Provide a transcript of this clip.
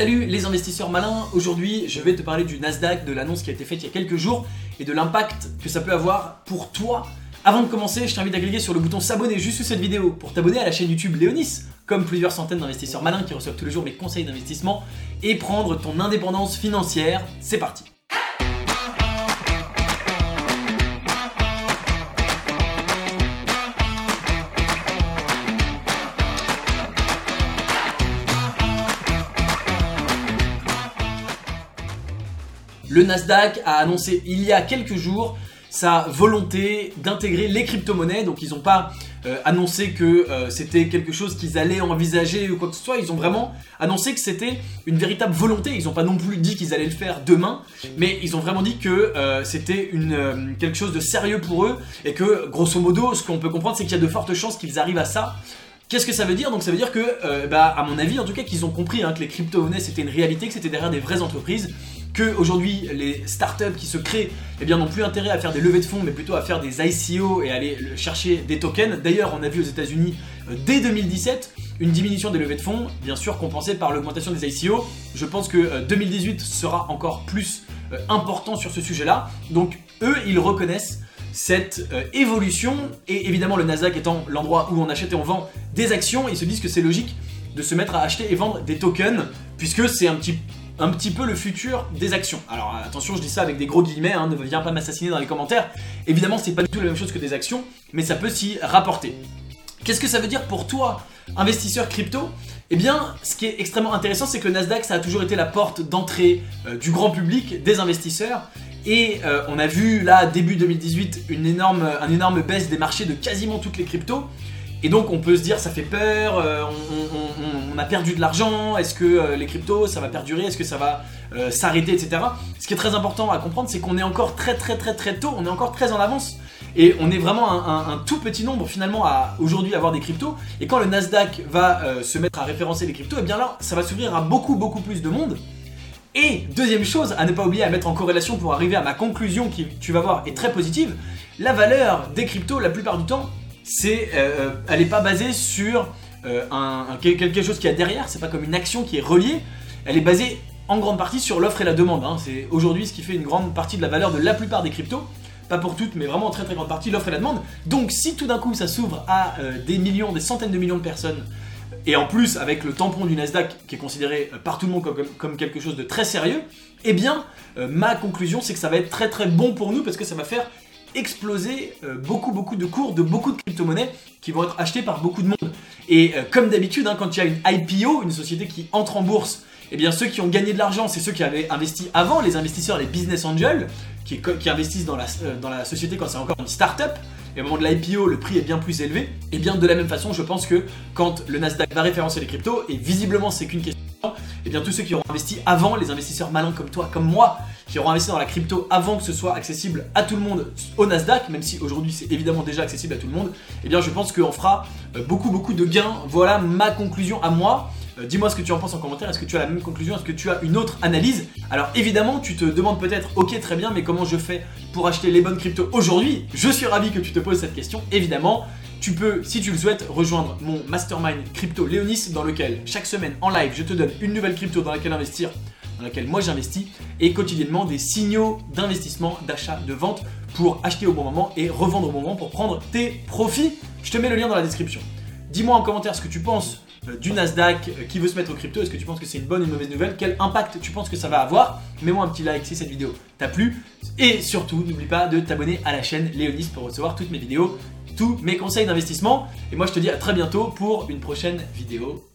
Salut les investisseurs malins, aujourd'hui je vais te parler du Nasdaq, de l'annonce qui a été faite il y a quelques jours et de l'impact que ça peut avoir pour toi. Avant de commencer, je t'invite à cliquer sur le bouton s'abonner juste sous cette vidéo pour t'abonner à la chaîne YouTube Léonis, comme plusieurs centaines d'investisseurs malins qui reçoivent tous les jours mes conseils d'investissement et prendre ton indépendance financière. C'est parti Le Nasdaq a annoncé il y a quelques jours sa volonté d'intégrer les crypto-monnaies. Donc ils n'ont pas euh, annoncé que euh, c'était quelque chose qu'ils allaient envisager ou quoi que ce soit. Ils ont vraiment annoncé que c'était une véritable volonté. Ils n'ont pas non plus dit qu'ils allaient le faire demain, mais ils ont vraiment dit que euh, c'était quelque chose de sérieux pour eux et que grosso modo, ce qu'on peut comprendre, c'est qu'il y a de fortes chances qu'ils arrivent à ça. Qu'est-ce que ça veut dire? Donc ça veut dire que, bah, à mon avis, en tout cas, qu'ils ont compris hein, que les crypto-monnaies c'était une réalité, que c'était derrière des vraies entreprises que aujourd'hui les startups qui se créent eh n'ont plus intérêt à faire des levées de fonds, mais plutôt à faire des ICO et aller chercher des tokens. D'ailleurs, on a vu aux États-Unis euh, dès 2017 une diminution des levées de fonds, bien sûr compensée par l'augmentation des ICO. Je pense que 2018 euh, sera encore plus euh, important sur ce sujet-là. Donc eux, ils reconnaissent cette évolution et évidemment le Nasdaq étant l'endroit où on achète et on vend des actions, ils se disent que c'est logique de se mettre à acheter et vendre des tokens puisque c'est un petit un petit peu le futur des actions. Alors attention, je dis ça avec des gros guillemets, hein, ne viens pas m'assassiner dans les commentaires. Évidemment, c'est pas du tout la même chose que des actions, mais ça peut s'y rapporter. Qu'est-ce que ça veut dire pour toi, investisseur crypto? Eh bien, ce qui est extrêmement intéressant, c'est que Nasdaq, ça a toujours été la porte d'entrée euh, du grand public, des investisseurs. Et euh, on a vu là, début 2018, une énorme, une énorme baisse des marchés de quasiment toutes les cryptos. Et donc on peut se dire ça fait peur, euh, on, a perdu de l'argent, est-ce que euh, les cryptos ça va perdurer, est-ce que ça va euh, s'arrêter, etc. Ce qui est très important à comprendre, c'est qu'on est encore très très très très tôt, on est encore très en avance. Et on est vraiment un, tout petit nombre finalement à aujourd'hui avoir des cryptos. Et quand le Nasdaq va se mettre à référencer les cryptos, et eh bien là ça va s'ouvrir à beaucoup beaucoup plus de monde. Et deuxième chose à ne pas oublier à mettre en corrélation pour arriver à ma conclusion qui tu vas voir est très positive, la valeur des cryptos la plupart du temps c'est, euh, elle n'est pas basée sur euh, quelque chose qui a derrière, c'est pas comme une action qui est reliée, elle est basée en grande partie sur l'offre et la demande. Hein. C'est aujourd'hui ce qui fait une grande partie de la valeur de la plupart des cryptos. Pas pour toutes, mais vraiment en très très grande partie, l'offre et la demande. Donc si tout d'un coup ça s'ouvre à euh, des millions, des centaines de millions de personnes, et en plus avec le tampon du Nasdaq qui est considéré par tout le monde comme, quelque chose de très sérieux, eh bien ma conclusion c'est que ça va être très très bon pour nous parce que ça va faire exploser euh, beaucoup beaucoup de cours de beaucoup de crypto-monnaies qui vont être achetées par beaucoup de monde. Et euh, comme d'habitude, hein, quand il y a une IPO, une société qui entre en bourse, eh bien ceux qui ont gagné de l'argent, c'est ceux qui avaient investi avant, les investisseurs, les business angels, qui, investissent dans la, euh, dans la société quand c'est encore une start-up. Et au moment de l'IPO, le prix est bien plus élevé. Et bien de la même façon, je pense que quand le Nasdaq va référencer les cryptos, et visiblement c'est qu'une question et eh bien tous ceux qui auront investi avant, les investisseurs malins comme toi, comme moi, qui auront investi dans la crypto avant que ce soit accessible à tout le monde au Nasdaq, même si aujourd'hui c'est évidemment déjà accessible à tout le monde, eh bien je pense qu'on fera euh, beaucoup beaucoup de gains. Voilà ma conclusion à moi. Euh, dis-moi ce que tu en penses en commentaire. Est-ce que tu as la même conclusion? Est-ce que tu as une autre analyse? Alors évidemment, tu te demandes peut-être, ok très bien, mais comment je fais pour acheter les bonnes cryptos aujourd'hui? Je suis ravi que tu te poses cette question, évidemment. Tu peux, si tu le souhaites, rejoindre mon mastermind crypto Léonis dans lequel chaque semaine en live je te donne une nouvelle crypto dans laquelle investir, dans laquelle moi j'investis, et quotidiennement des signaux d'investissement, d'achat, de vente pour acheter au bon moment et revendre au bon moment pour prendre tes profits. Je te mets le lien dans la description. Dis-moi en commentaire ce que tu penses euh, du Nasdaq euh, qui veut se mettre au crypto. Est-ce que tu penses que c'est une bonne ou une mauvaise nouvelle? Quel impact tu penses que ça va avoir? Mets-moi un petit like si cette vidéo t'a plu. Et surtout, n'oublie pas de t'abonner à la chaîne Léonis pour recevoir toutes mes vidéos tous mes conseils d'investissement. Et moi, je te dis à très bientôt pour une prochaine vidéo.